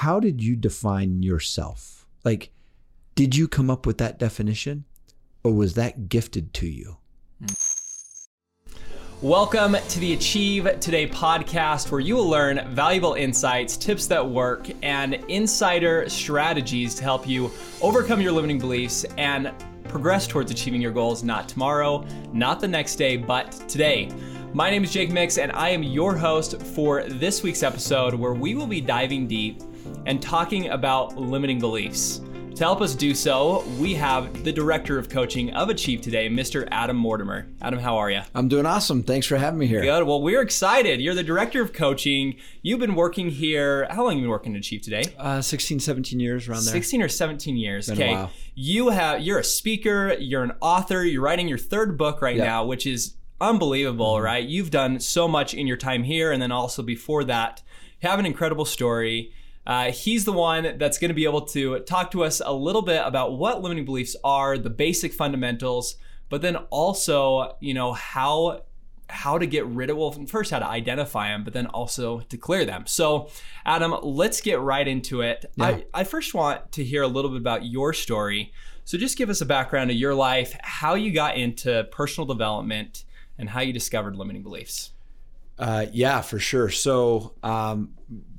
how did you define yourself? Like, did you come up with that definition or was that gifted to you? Welcome to the Achieve Today podcast, where you will learn valuable insights, tips that work, and insider strategies to help you overcome your limiting beliefs and progress towards achieving your goals not tomorrow, not the next day, but today. My name is Jake Mix, and I am your host for this week's episode, where we will be diving deep and talking about limiting beliefs. To help us do so, we have the Director of Coaching of Achieve Today, Mr. Adam Mortimer. Adam, how are you? I'm doing awesome. Thanks for having me here. Good. Well, we're excited. You're the Director of Coaching. You've been working here. How long have you been working at Achieve Today? Uh, 16, 17 years around there. 16 or 17 years. Okay. You have you're a speaker, you're an author, you're writing your third book right Yep. now, which is unbelievable, Mm-hmm. right? You've done so much in your time here and then also before that. You have an incredible story. Uh, he's the one that's going to be able to talk to us a little bit about what limiting beliefs are, the basic fundamentals, but then also, you know, how how to get rid of well first how to identify them but then also to clear them. So adam let's get right into it. Yeah. I, I first want to hear a little bit about your story. So just give us a background of your life how you got into personal development and how you discovered limiting beliefs Uh, yeah, for sure. So, um,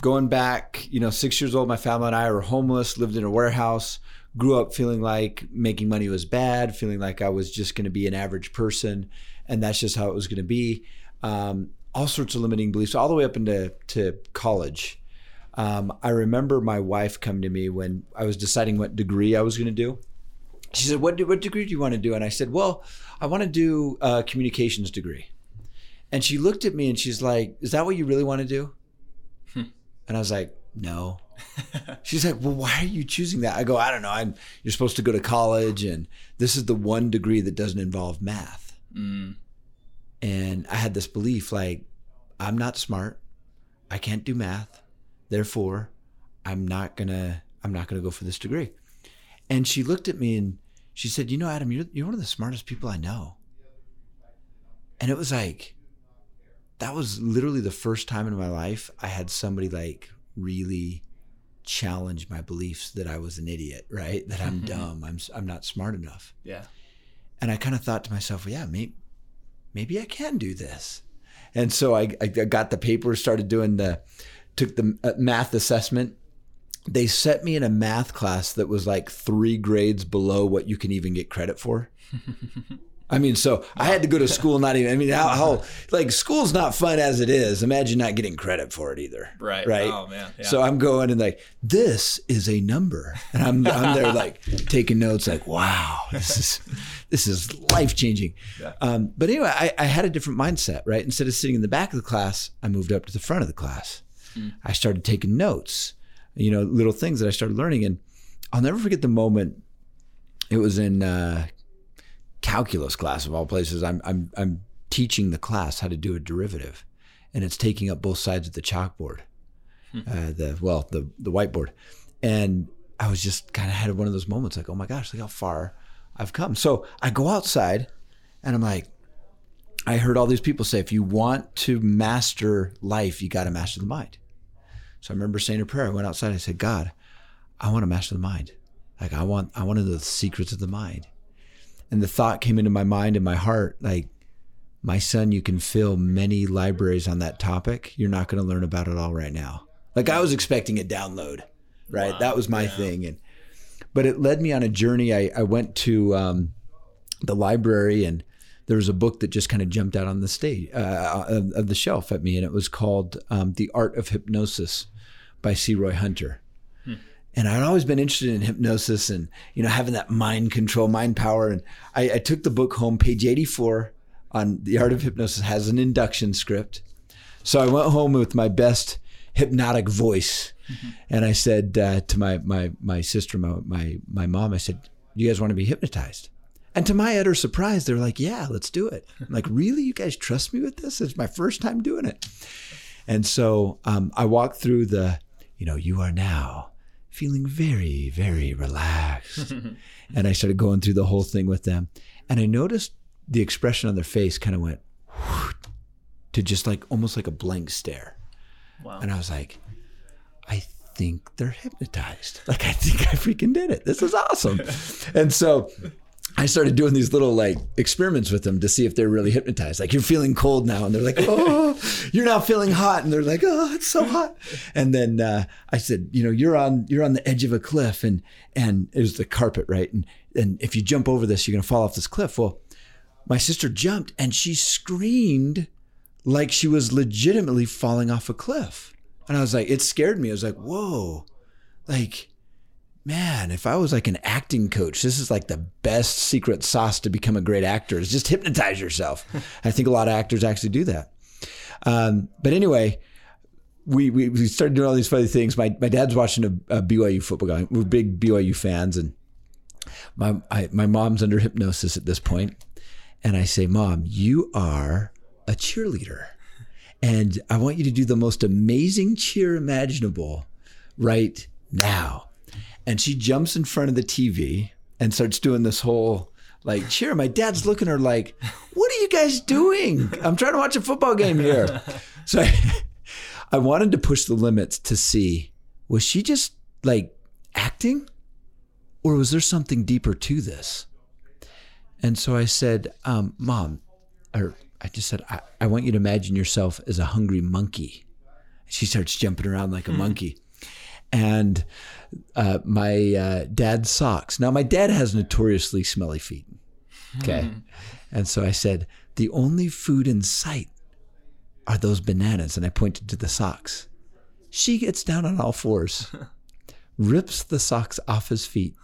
going back, you know, six years old, my family and I were homeless, lived in a warehouse, grew up feeling like making money was bad, feeling like I was just going to be an average person, and that's just how it was going to be. Um, all sorts of limiting beliefs, all the way up into to college. Um, I remember my wife come to me when I was deciding what degree I was going to do. She said, "What do, what degree do you want to do?" And I said, "Well, I want to do a communications degree." And she looked at me and she's like, Is that what you really want to do? And I was like, No. She's like, Well, why are you choosing that? I go, I don't know. I'm you're supposed to go to college and this is the one degree that doesn't involve math. mm. And I had this belief like, I'm not smart. I can't do math. Therefore, I'm not gonna I'm not gonna go for this degree. And she looked at me and she said, You know, Adam, you're you're one of the smartest people I know. And it was like that was literally the first time in my life I had somebody like really challenge my beliefs that I was an idiot, right? That I'm dumb. I'm I'm not smart enough. yeah And I kind of thought to myself, well, yeah, maybe, maybe I can do this. And so I, I got the paper, started doing the, took the uh, math assessment. They set me in a math class that was like three grades below what you can even get credit for. I mean, so I had to go to school, not even, I mean, how, how, like, school's not fun as it is. Imagine not getting credit for it either. right Right. oh man yeah. So I'm going and like, this is a number, and I'm I'm there like taking notes, like, wow, this is this is life changing. Yeah. Um, but anyway, I, I had a different mindset, right? Instead of sitting in the back of the class, I moved up to the front of the class. I started taking notes, you know, little things that I started learning, and I'll never forget the moment. It was in uh, calculus class of all places. I'm I'm I'm teaching the class how to do a derivative, and it's taking up both sides of the chalkboard uh, the well the the whiteboard, and I was just kind of had one of those moments like, oh my gosh, look how far I've come. So I go outside, and I'm like, I heard all these people say, if you want to master life, you got to master the mind. So I remember saying a prayer. I went outside. I said, God, I want to master the mind. Like I want I want to know the secrets of the mind. And the thought came into my mind and my heart, like, my son, you can fill many libraries on that topic. You're not going to learn about it all right now. Like I was expecting a download, right? Wow. That was my Yeah. thing, and but it led me on a journey. I, I went to um, the library, and there was a book that just kind of jumped out on the stage uh, of, of the shelf at me, and it was called um, "The Art of Hypnosis" by C. Roy Hunter. And I'd always been interested in hypnosis and you know having that mind control, mind power. And I, I took the book home. Page eighty-four on the art of hypnosis has an induction script. So I went home with my best hypnotic voice, and I said uh, to my my my sister, my, my my mom, I said, "Do "You guys want to be hypnotized?" And to my utter surprise, they're like, "Yeah, let's do it." I'm like, really? You guys trust me with this? It's my first time doing it. And so um, I walked through the, you know, you are now feeling very, very relaxed. and I started going through the whole thing with them. And I noticed the expression on their face kind of went to just like almost like a blank stare. Wow. And I was like, I think they're hypnotized. Like, I think I freaking did it. This is awesome. and so I started doing these little like experiments with them to see if they're really hypnotized. Like, you're feeling cold now. And they're like, oh, you're now feeling hot. And they're like, oh, it's so hot. And then uh, I said, you know, you're on you're on the edge of a cliff and and it was the carpet, right? And and if you jump over this, you're gonna fall off this cliff. Well, my sister jumped and she screamed like she was legitimately falling off a cliff. And I was like, it scared me. I was like, whoa, like, man, if I was like an acting coach, this is like the best secret sauce to become a great actor is just hypnotize yourself. I think a lot of actors actually do that. Um, but anyway, we, we, we started doing all these funny things. My, my dad's watching a, a BYU football game. We're big BYU fans. And my, I, my mom's under hypnosis at this point. And I say, Mom, you are a cheerleader. And I want you to do the most amazing cheer imaginable right now. And she jumps in front of the TV and starts doing this whole like cheer. My dad's looking at her like, What are you guys doing? I'm trying to watch a football game here. So I, I wanted to push the limits to see was she just like acting or was there something deeper to this? And so I said, um, Mom, or I just said, I, I want you to imagine yourself as a hungry monkey. She starts jumping around like a monkey. And uh, my uh, dad's socks. Now, my dad has notoriously smelly feet. Okay. And so I said, the only food in sight are those bananas. And I pointed to the socks. She gets down on all fours, rips the socks off his feet,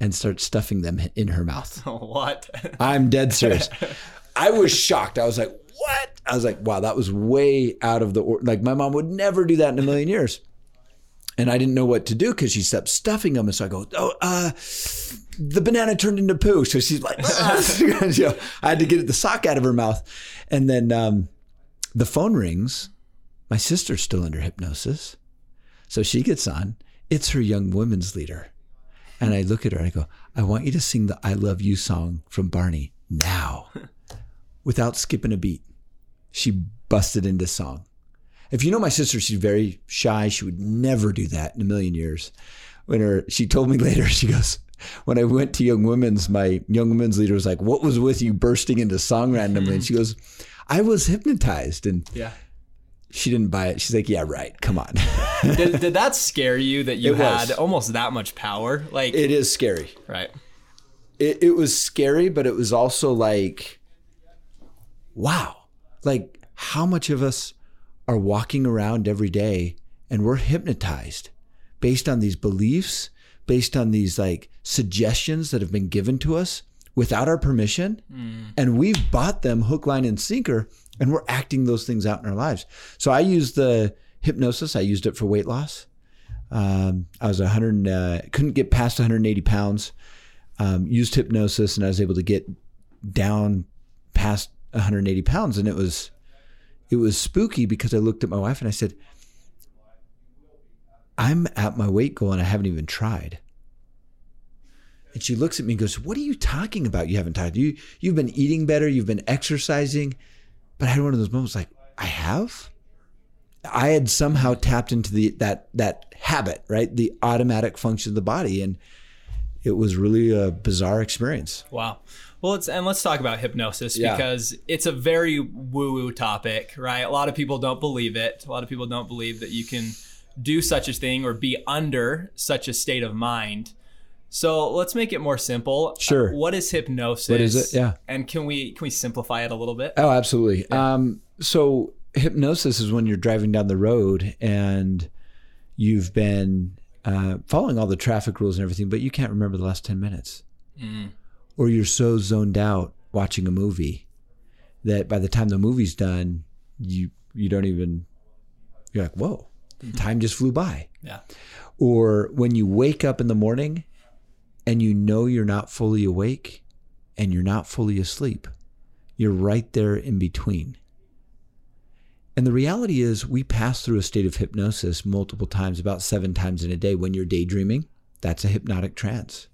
and starts stuffing them in her mouth. what? I'm dead serious. I was shocked. I was like, what? I was like, wow, that was way out of the or like my mom would never do that in a million years. And I didn't know what to do because she kept stuffing them. And so I go, oh, uh, the banana turned into poo. So she's like, you know, I had to get the sock out of her mouth. And then um, the phone rings. My sister's still under hypnosis. So she gets on. It's her young women's leader. And I look at her and I go, I want you to sing the I Love You song from Barney now without skipping a beat. She busted into song. If you know my sister, she's very shy. She would never do that in a million years. When her, she told me later, she goes, when I went to Young Women's, my Young Women's leader was like, "What was with you bursting into song randomly?" And she goes, "I was hypnotized." And Yeah. she didn't buy it. She's like, "Yeah, right. Come on." Did, did that scare you that you It was. had almost that much power? Like, it is scary. right. it, it was scary, but it was also like, wow, like how much of us are walking around every day and we're hypnotized based on these beliefs, based on these like suggestions that have been given to us without our permission. And we've bought them hook, line, and sinker, and we're acting those things out in our lives. So I use the hypnosis, I used it for weight loss. Um, I was 100, uh, couldn't get past 180 pounds um, used hypnosis and I was able to get down past 180 pounds. And it was, it was spooky because I looked at my wife and I said, I'm at my weight goal and I haven't even tried. And she looks at me and goes, What are you talking about? You haven't tried. You, you've been eating better. You've been exercising. But I had one of those moments like, I have? I had somehow tapped into the that that habit, right? The automatic function of the body. And it was really a bizarre experience. Wow. Well, let's and let's talk about hypnosis Yeah. because it's a very woo-woo topic, right? A lot of people don't believe it. A lot of people don't believe that you can do such a thing or be under such a state of mind. So let's make it more simple. Sure. Uh, What is hypnosis? What is it? Yeah. And can we can we simplify it a little bit? Oh, absolutely. Um, so hypnosis is when you're driving down the road and you've been uh, following all the traffic rules and everything, but you can't remember the last 10 minutes. Or you're so zoned out watching a movie that by the time the movie's done, you you don't even you're like, whoa, time just flew by. Yeah. Or when you wake up in the morning and you know you're not fully awake and you're not fully asleep. You're right there in between. And the reality is, we pass through a state of hypnosis multiple times, about seven times in a day. When you're daydreaming, that's a hypnotic trance.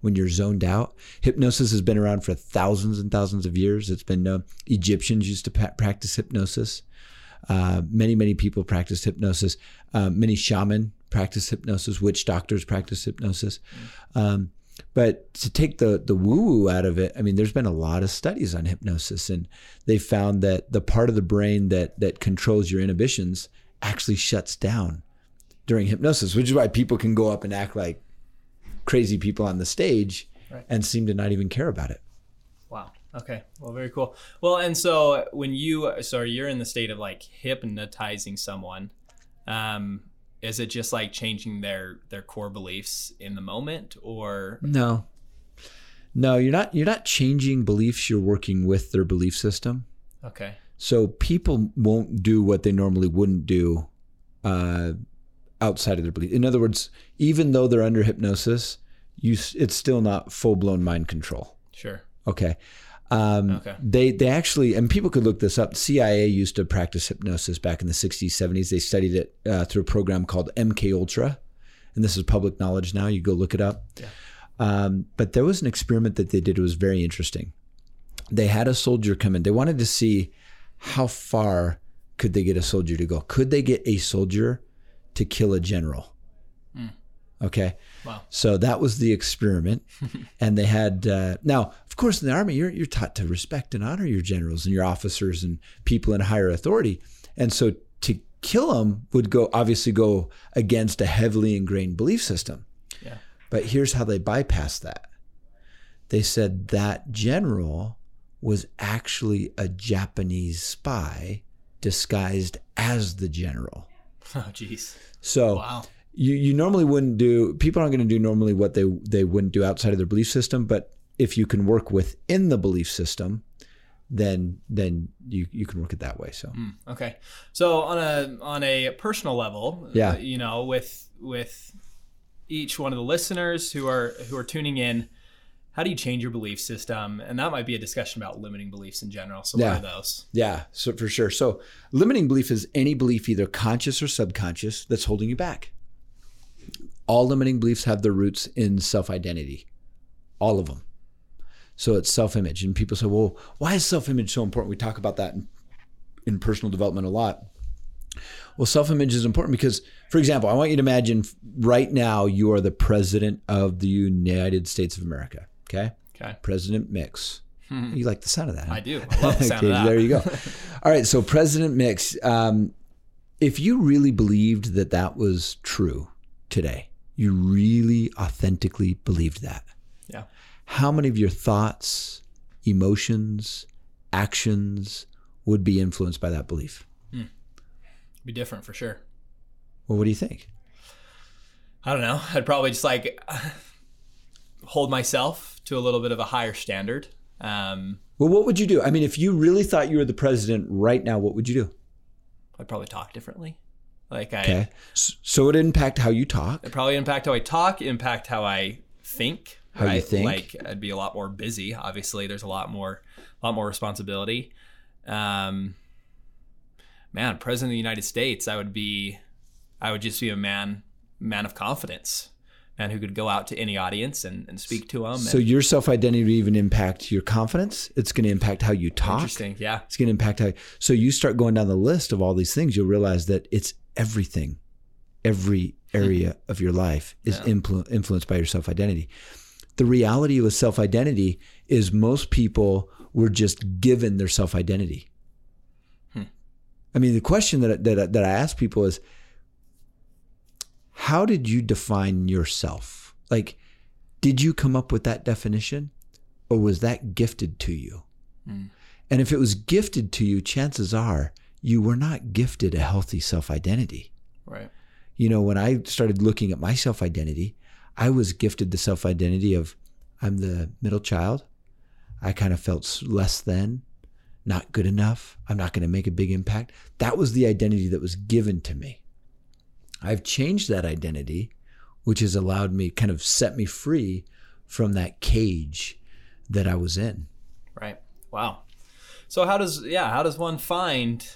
When you're zoned out, hypnosis has been around for thousands and thousands of years. It's been known. Egyptians used to pa- practice hypnosis. Uh, many, many people practice hypnosis. Uh, many shaman practice hypnosis. Witch doctors practice hypnosis. Um, but to take the the woo woo out of it, I mean, there's been a lot of studies on hypnosis, and they found that the part of the brain that that controls your inhibitions actually shuts down during hypnosis, which is why people can go up and act like crazy people on the stage Right. and seem to not even care about it. Wow. Okay. Well, very cool. Well, and so when you, so you're in the state of like hypnotizing someone, um, is it just like changing their their core beliefs in the moment, or No. No, you're not you're not changing beliefs, you're working with their belief system. okay, So people won't do what they normally wouldn't do uh, outside of their belief. In other words, even though they're under hypnosis, you it's still not full blown mind control. sure, Okay. Um, Okay. They they actually and people could look this up. CIA used to practice hypnosis back in the 60s, 70s. They studied it uh, through a program called MK Ultra, and this is public knowledge now. You go look it up. Yeah. Um, but there was an experiment that they did. It was very interesting. They had a soldier come in. They wanted to see how far could they get a soldier to go. Could they get a soldier to kill a general? Okay. wow, So that was the experiment, and they had uh, now, of course, in the army, you're you're taught to respect and honor your generals and your officers and people in higher authority, and so to kill them would go obviously go against a heavily ingrained belief system. yeah, But here's how they bypassed that. They said that general was actually a Japanese spy disguised as the general. oh jeez, So wow, you you normally wouldn't do people aren't going to do normally what they they wouldn't do outside of their belief system but if you can work within the belief system then then you you can work it that way so Mm, okay. So on a on a personal level, Yeah. uh, you know, with with each one of the listeners who are who are tuning in, how do you change your belief system? And that might be a discussion about limiting beliefs in general. So Yeah. what are those? yeah so for sure so limiting belief is any belief either conscious or subconscious that's holding you back all limiting beliefs have their roots in self-identity all of them so it's self-image and people say well why is self-image so important we talk about that in, in personal development a lot well self-image is important because for example i want you to imagine right now you are the president of the united states of america okay Okay. president mix you like the sound of that huh? I do. I love the sound okay, of that. there you go. All right, so President Mix, um, if you really believed that that was true today, you really authentically believed that. Yeah. How many of your thoughts, emotions, actions would be influenced by that belief? Be different for sure. Well, what do you think? I don't know. I'd probably just like hold myself to a little bit of a higher standard. Um, Well, what would you do? I mean, if you really thought you were the president right now, what would you do? I'd probably talk differently. Like I, Okay. So it impact how you talk. it probably impact how I talk, impact how I think. How you think. Like I'd be a lot more busy. Obviously, there's a lot more, a lot more responsibility. Um, man, president of the United States, I would be, I would just be a man, man of confidence, man who could go out to any audience and, and speak to them. So your self identity would even impact your confidence. It's going to impact how you talk. interesting, yeah. It's going to impact how. So you start going down the list of all these things, you'll realize that it's everything, every area of your life is Yeah. influ- influenced by your self identity. The reality with self identity is most people were just given their self identity. Hmm. I mean, the question that that that I ask people is, how did you define yourself? Like, did you come up with that definition, or was that gifted to you? Hmm. And if it was gifted to you, chances are you were not gifted a healthy self identity. Right. You know, when I started looking at my self identity, I was gifted the self identity of I'm the middle child. I kind of felt less than, not good enough. I'm not going to make a big impact. That was the identity that was given to me. I've changed that identity, which has allowed me, kind of set me free from that cage that I was in. Right. Wow. So how does yeah, how does one find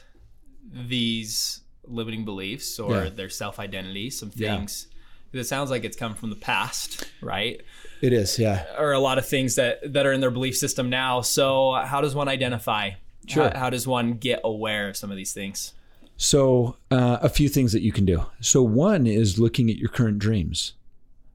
these limiting beliefs or Yeah. their self-identity, some Yeah. things 'cause it sounds like it's come from the past, right? It is, yeah. Or a lot of things that that are in their belief system now. So how does one identify? Sure. How, how does one get aware of some of these things? So, uh, a few things that you can do. So, one is looking at your current dreams,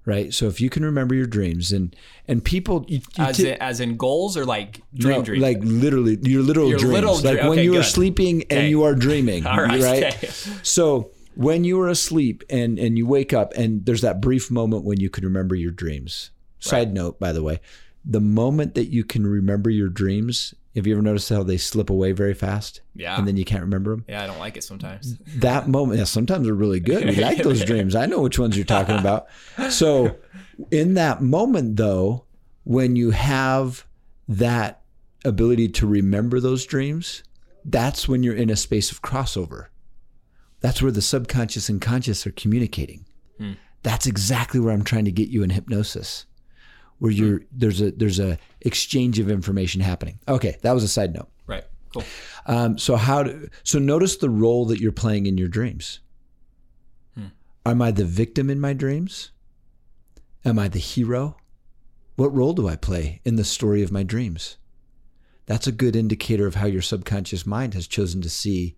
right? So, if you can remember your dreams, and and people, you, you As, ti- in, as in goals or like dream no, dreams? like literally your literal Your dreams, little like dre- when okay, you are good. sleeping and you are dreaming, All right, right? okay. So, when you are asleep and and you wake up, and there's that brief moment when you can remember your dreams. Side note, by the way, the moment that you can remember your dreams, have you ever noticed how they slip away very fast? Yeah. and then you can't remember them. yeah, I don't like it sometimes. that moment yeah, sometimes they're really good we like those dreams i know which ones you're talking about so in that moment though when you have that ability to remember those dreams that's when you're in a space of crossover that's where the subconscious and conscious are communicating hmm. that's exactly where i'm trying to get you in hypnosis where you're there's a there's a exchange of information happening okay that was a side note Right. Cool. um, so how do, so notice the role that you're playing in your dreams. Am I the victim in my dreams? Am I the hero? What role do I play in the story of my dreams? That's a good indicator of how your subconscious mind has chosen to see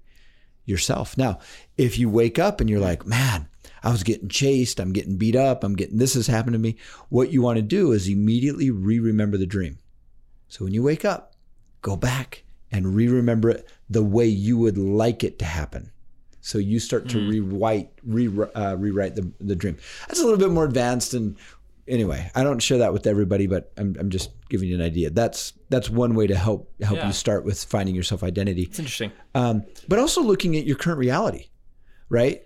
yourself. Now, if you wake up and you're like, man, I was getting chased, I'm getting beat up, I'm getting this has happened to me, what you want to do is immediately re remember the dream. So when you wake up, go back and re-remember it the way you would like it to happen. So you start to rewrite, re, uh, rewrite the, the dream. That's a little bit more advanced, and anyway, I don't share that with everybody, but I'm, I'm just giving you an idea. That's that's one way to help help Yeah. you start with finding your self identity It's interesting. um, but also looking at your current reality, right?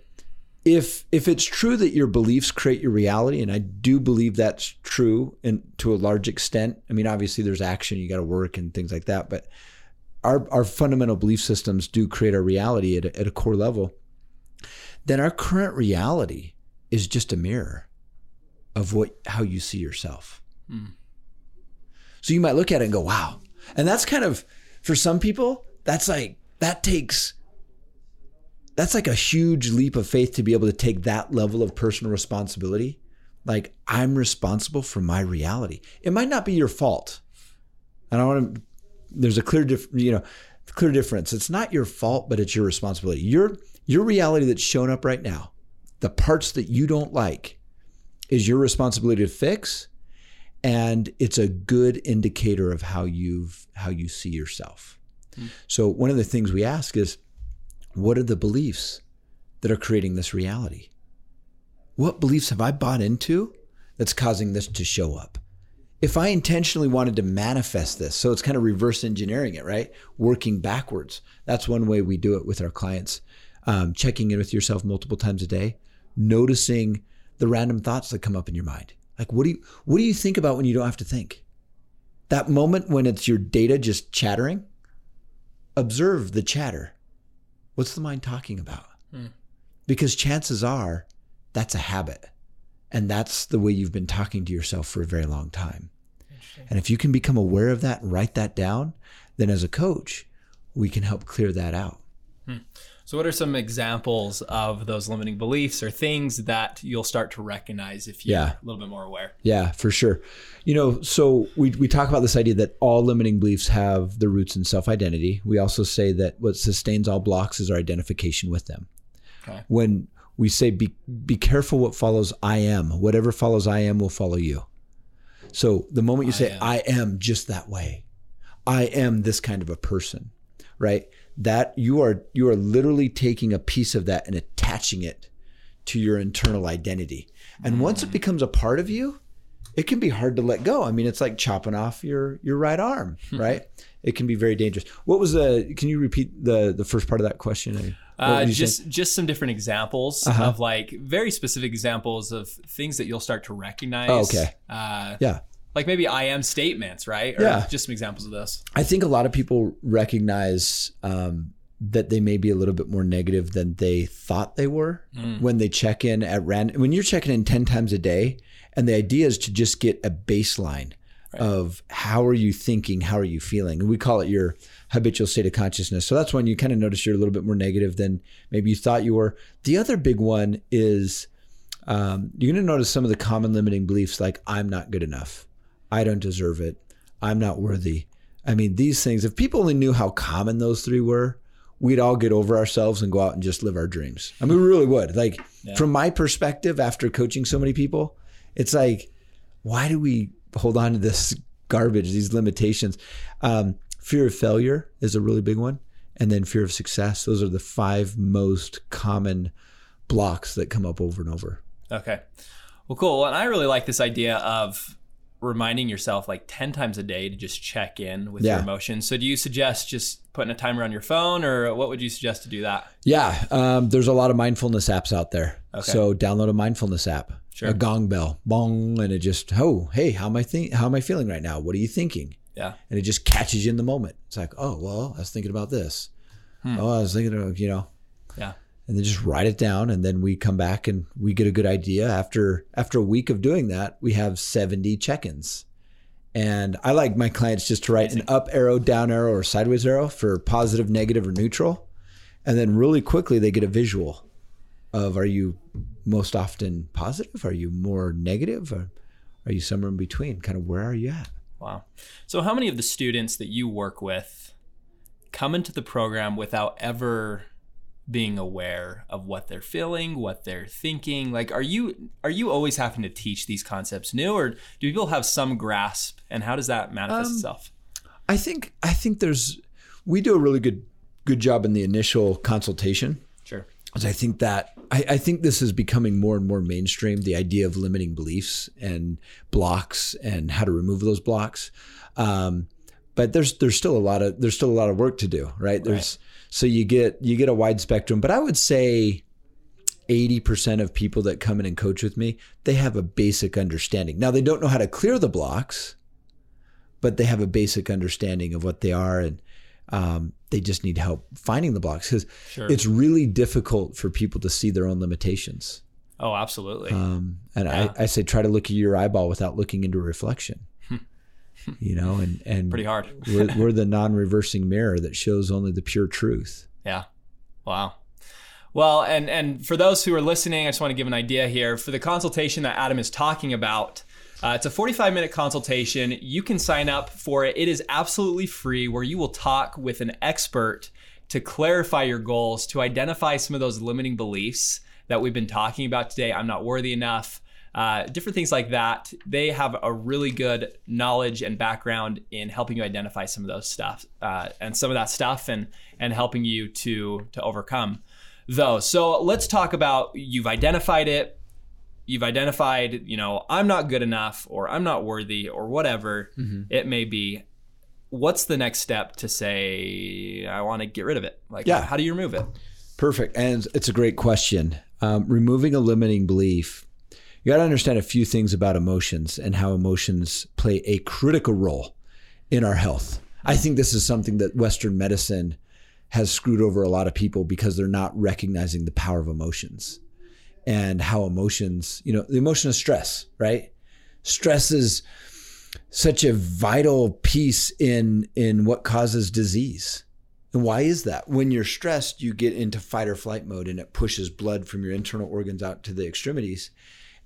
If if it's true that your beliefs create your reality, and I do believe that's true, and to a large extent. I mean, obviously there's action, you got to work and things like that, but our our fundamental belief systems do create our reality at a, at a core level. Then our current reality is just a mirror of what how you see yourself. Hmm. So you might look at it and go, wow. And that's kind of, for some people, that's like, that takes, that's like a huge leap of faith to be able to take that level of personal responsibility. Like, I'm responsible for my reality. It might not be your fault. And I want to, there's a clear, dif- you know, clear difference. It's not your fault, but it's your responsibility. Your, your reality that's shown up right now, the parts that you don't like, is your responsibility to fix and it's a good indicator of how you've how you see yourself. Hmm. So one of the things we ask is what are the beliefs that are creating this reality? What beliefs have I bought into that's causing this to show up? If I intentionally wanted to manifest this, so it's kind of reverse engineering it, right? Working backwards. That's one way we do it with our clients. Um, checking in with yourself multiple times a day, noticing the random thoughts that come up in your mind. Like what do you what do you think about when you don't have to think? That moment when it's your data just chattering, observe the chatter. What's the mind talking about? Hmm. Because chances are that's a habit. And that's the way you've been talking to yourself for a very long time. And if you can become aware of that and write that down, then as a coach, we can help clear that out. Hmm. So, what are some examples of those limiting beliefs or things that you'll start to recognize if you're Yeah. a little bit more aware? Yeah, for sure. You know, so we, we talk about this idea that all limiting beliefs have their roots in self identity. We also say that what sustains all blocks is our identification with them. Okay. When we say be, be careful what follows I am, whatever follows I am will follow you. So the moment you say, am. I am just that way, I am this kind of a person, right? That you are you are literally taking a piece of that and attaching it to your internal identity. And once it becomes a part of you, it can be hard to let go. I mean, it's like chopping off your your right arm, right? It can be very dangerous. What was the? Can you repeat the the first part of that question? Uh, would you say? just just some different examples Uh-huh. of like very specific examples of things that you'll start to recognize. Oh, okay. Uh, yeah. Like maybe I am statements, right? Or Yeah. Just some examples of this. I think a lot of people recognize um, that they may be a little bit more negative than they thought they were when they check in at random. When you're checking in 10 times a day, and the idea is to just get a baseline of how are you thinking, how are you feeling. And we call it your habitual state of consciousness. So that's when you kind of notice you're a little bit more negative than maybe you thought you were. The other big one is um, you're going to notice some of the common limiting beliefs like, I'm not good enough. I don't deserve it. I'm not worthy. I mean, these things, if people only knew how common those three were, we'd all get over ourselves and go out and just live our dreams. I mean, we really would. Like from my perspective, after coaching so many people, it's like, why do we hold on to this garbage, these limitations? Um, fear of failure is a really big one, and then fear of success. Those are the five most common blocks that come up over and over. Okay. Well, cool. And I really like this idea of reminding yourself like 10 times a day to just check in with Yeah. your emotions. So do you suggest just putting a timer on your phone or what would you suggest to do that? Yeah, um, there's a lot of mindfulness apps out there. Okay. So download a mindfulness app, Sure. a gong bell, bong, and it just, oh, hey, how am I think? How am I feeling right now? What are you thinking? Yeah. And it just catches you in the moment. It's like, oh, well, I was thinking about this. Oh, I was thinking of, you know, Yeah. And then just write it down, and then we come back and we get a good idea. After after a week of doing that, we have 70 check-ins. And I like my clients just to write an up arrow, down arrow, or sideways arrow for positive, negative, or neutral. And then really quickly they get a visual of are you most often positive? Are you more negative? Or are you somewhere in between? Kind of where are you at? Wow. So how many of the students that you work with come into the program without ever being aware of what they're feeling, what they're thinking? Like are you are you always having to teach these concepts new or do people have some grasp and how does that manifest itself? I think I think there's we do a really good good job in the initial consultation. Sure. 'Cause I think that I, I think this is becoming more and more mainstream. The idea of limiting beliefs and blocks and how to remove those blocks. Um, but there's there's still a lot of there's still a lot of work to do, right? There's so you get you get a wide spectrum, but I would say 80% of people that come in and coach with me, they have a basic understanding. Now they don't know how to clear the blocks, but they have a basic understanding of what they are and um, they just need help finding the blocks because Sure. it's really difficult for people to see their own limitations. Oh, absolutely. Um, and Yeah. I, I say try to look at your eyeball without looking into a reflection. you know, and and Pretty hard. we're, we're the non-reversing mirror that shows only the pure truth. Yeah. Wow. Well, and and for those who are listening, I just want to give an idea here. For the consultation that Adam is talking about, uh, it's a 45 minute consultation. You can sign up for it. It is absolutely free, where you will talk with an expert to clarify your goals, to identify some of those limiting beliefs that we've been talking about today. I'm not worthy enough. Uh, different things like that. They have a really good knowledge and background in helping you identify some of those stuff uh, and some of that stuff, and and helping you to to overcome those. So let's talk about you've identified it. You've identified, you know, I'm not good enough, or I'm not worthy, or whatever it may be. What's the next step to say I want to get rid of it? Like, Yeah. how do you remove it? Perfect. And it's a great question. Um, removing a limiting belief, you got to understand a few things about emotions and how emotions play a critical role in our health. I think this is something that Western medicine has screwed over a lot of people because they're not recognizing the power of emotions and how emotions, you know, the emotion of stress, right? Stress is such a vital piece in in what causes disease. And why is that? When you're stressed, you get into fight or flight mode and it pushes blood from your internal organs out to the extremities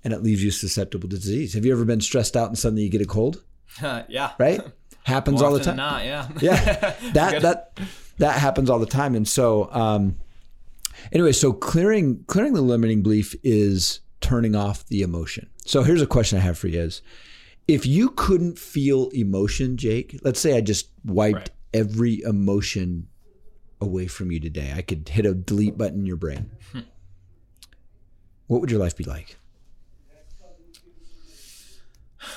and it leaves you susceptible to disease. Have you ever been stressed out and suddenly you get a cold? yeah. Right? Happens More all the time. not, yeah. Yeah. That that that happens all the time. And so um anyway, so clearing clearing the limiting belief is turning off the emotion. So here's a question I have for you is if you couldn't feel emotion, Jake, let's say I just wiped Right. every emotion away from you today. I could hit a delete button in your brain. Hmm. What would your life be like?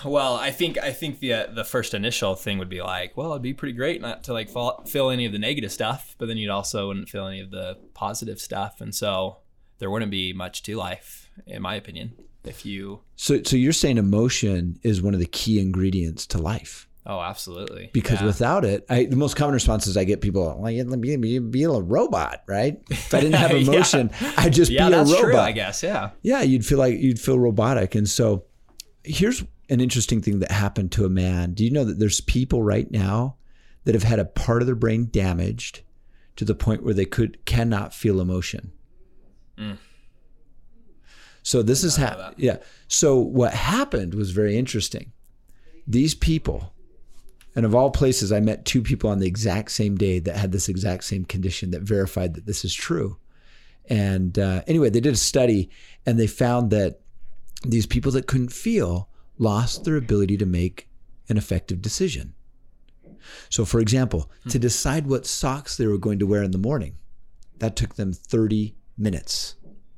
Well, I think I think the uh, the first initial thing would be like, well, it'd be pretty great not to like fall, feel any of the negative stuff, but then you'd also wouldn't feel any of the positive stuff, and so there wouldn't be much to life, in my opinion, if you. So so you're saying emotion is one of the key ingredients to life. Oh, absolutely. because Yeah. without it, I, the most common responses I get people are, well, you'd be, you'd be a robot, right? If I didn't have Yeah. emotion, I'd just yeah, be a that's robot. true. I guess. Yeah. Yeah, you'd feel like you'd feel robotic. And so here's an interesting thing that happened to a man. Do you know that there's people right now that have had a part of their brain damaged to the point where they could cannot feel emotion? So this is ha- yeah. So what happened was very interesting. These people And of all places, I met two people on the exact same day that had this exact same condition that verified that this is true. And uh, anyway, they did a study and they found that these people that couldn't feel lost their ability to make an effective decision. So, for example, hmm. to decide what socks they were going to wear in the morning, that took them 30 minutes.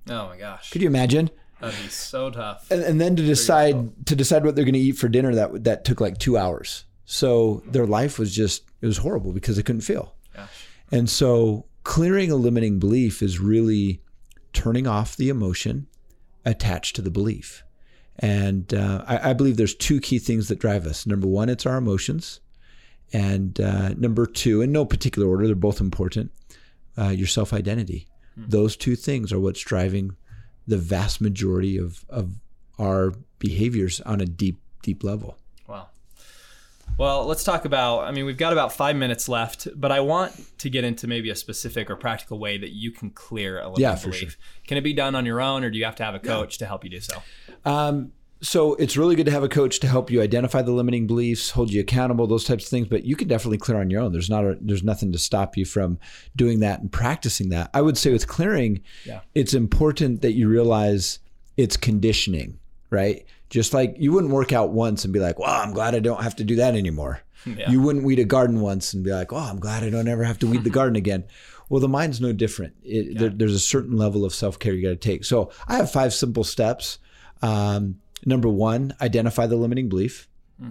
Oh my gosh. Could you imagine? That'd be so tough. And, and then to decide to decide what they're going to eat for dinner that that took like 2 hours. So their life was just it was horrible because they couldn't feel. Gosh. And so clearing a limiting belief is really turning off the emotion attached to the belief. And uh, I, I, believe there's two key things that drive us. Number one, it's our emotions. And uh, number two, in no particular order, they're both important, uh, your self identity. Hmm. Those two things are what's driving the vast majority of, of our behaviors on a deep, deep level. Well, let's talk about. I mean, we've got about five minutes left, but I want to get into maybe a specific or practical way that you can clear a limiting yeah, belief. Sure. Can it be done on your own, or do you have to have a coach yeah. to help you do so? Um, so it's really good to have a coach to help you identify the limiting beliefs, hold you accountable, those types of things. But you can definitely clear on your own. There's not a, there's nothing to stop you from doing that and practicing that. I would say with clearing, yeah. it's important that you realize it's conditioning, right? Just like you wouldn't work out once and be like, "Well, I'm glad I don't have to do that anymore." Yeah. You wouldn't weed a garden once and be like, "Oh, I'm glad I don't ever have to weed the garden again." Well, the mind's no different. It, yeah. there, there's a certain level of self care you got to take. So I have five simple steps. Um, number one, identify the limiting belief. Hmm.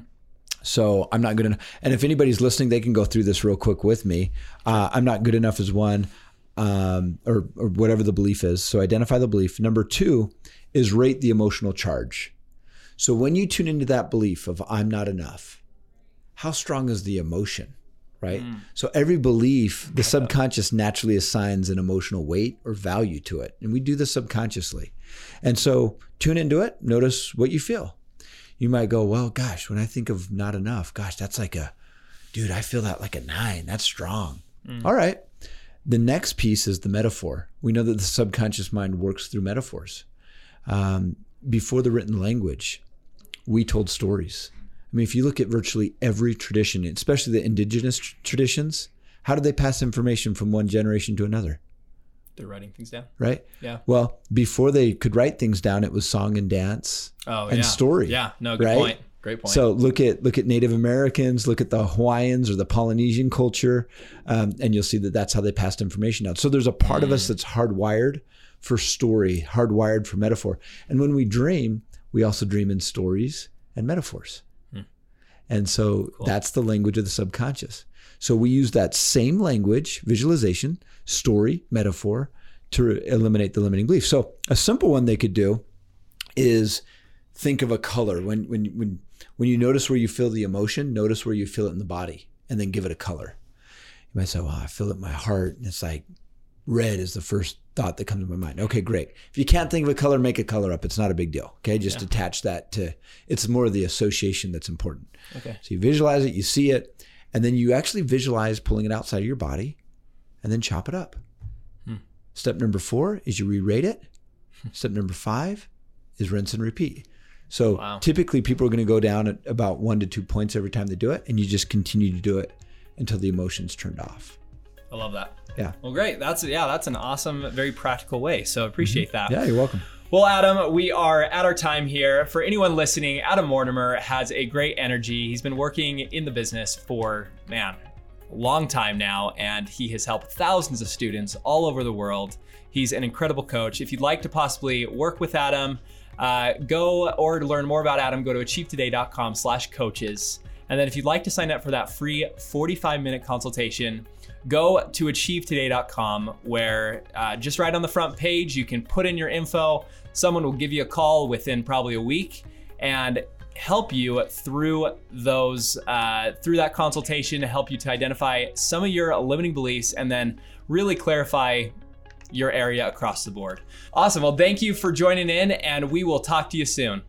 So I'm not good enough. And if anybody's listening, they can go through this real quick with me. Uh, I'm not good enough as one, um, or, or whatever the belief is. So identify the belief. Number two is rate the emotional charge. So when you tune into that belief of I'm not enough, how strong is the emotion? Right. Mm. So every belief, the subconscious naturally assigns an emotional weight or value to it. And we do this subconsciously. And so tune into it, notice what you feel. You might go, well, gosh, when I think of not enough, gosh, that's like a, dude, I feel that like a nine. That's strong. Mm. All right. The next piece is the metaphor. We know that the subconscious mind works through metaphors. Um, before the written language, we told stories. I mean, if you look at virtually every tradition, especially the indigenous traditions, how did they pass information from one generation to another? They're writing things down. Right? Yeah. Well, before they could write things down, it was song and dance oh, and yeah. story. Yeah. No, good right? point. Great point. So look at look at Native Americans, look at the Hawaiians or the Polynesian culture, um, and you'll see that that's how they passed information down. So there's a part mm. of us mm. that's hardwired for story, hardwired for metaphor. And when we dream, we also dream in stories and metaphors. Hmm. And so cool. that's the language of the subconscious. So we use that same language, visualization, story, metaphor, to eliminate the limiting belief. So a simple one they could do is think of a color. When when when when you notice where you feel the emotion, notice where you feel it in the body, and then give it a color. You might say, "Well, I feel it in my heart," and it's like red is the first thought that comes to my mind. Okay, great. If you can't think of a color, make a color up. It's not a big deal. Okay, just yeah. attach that to. It's more of the association that's important. Okay. So you visualize it, you see it, and then you actually visualize pulling it outside of your body and then chop it up. Hmm. Step number four is you re-rate it. Step number five is rinse and repeat. So wow. typically people are going to go down at about one to two points every time they do it, and you just continue to do it until the emotion's turned off. I love that. Yeah. Well, great. That's yeah, that's an awesome, very practical way. So appreciate mm-hmm. that. Yeah, you're welcome. Well, Adam, we are at our time here. For anyone listening, Adam Mortimer has a great energy. He's been working in the business for, man, a long time now, and he has helped thousands of students all over the world. He's an incredible coach. If you'd like to possibly work with Adam, uh, go or to learn more about Adam, go to achievetoday.com slash coaches. And then if you'd like to sign up for that free 45 minute consultation, go to achievetoday.com where uh, just right on the front page, you can put in your info. Someone will give you a call within probably a week and help you through those uh, through that consultation to help you to identify some of your limiting beliefs and then really clarify your area across the board. Awesome. Well, thank you for joining in, and we will talk to you soon.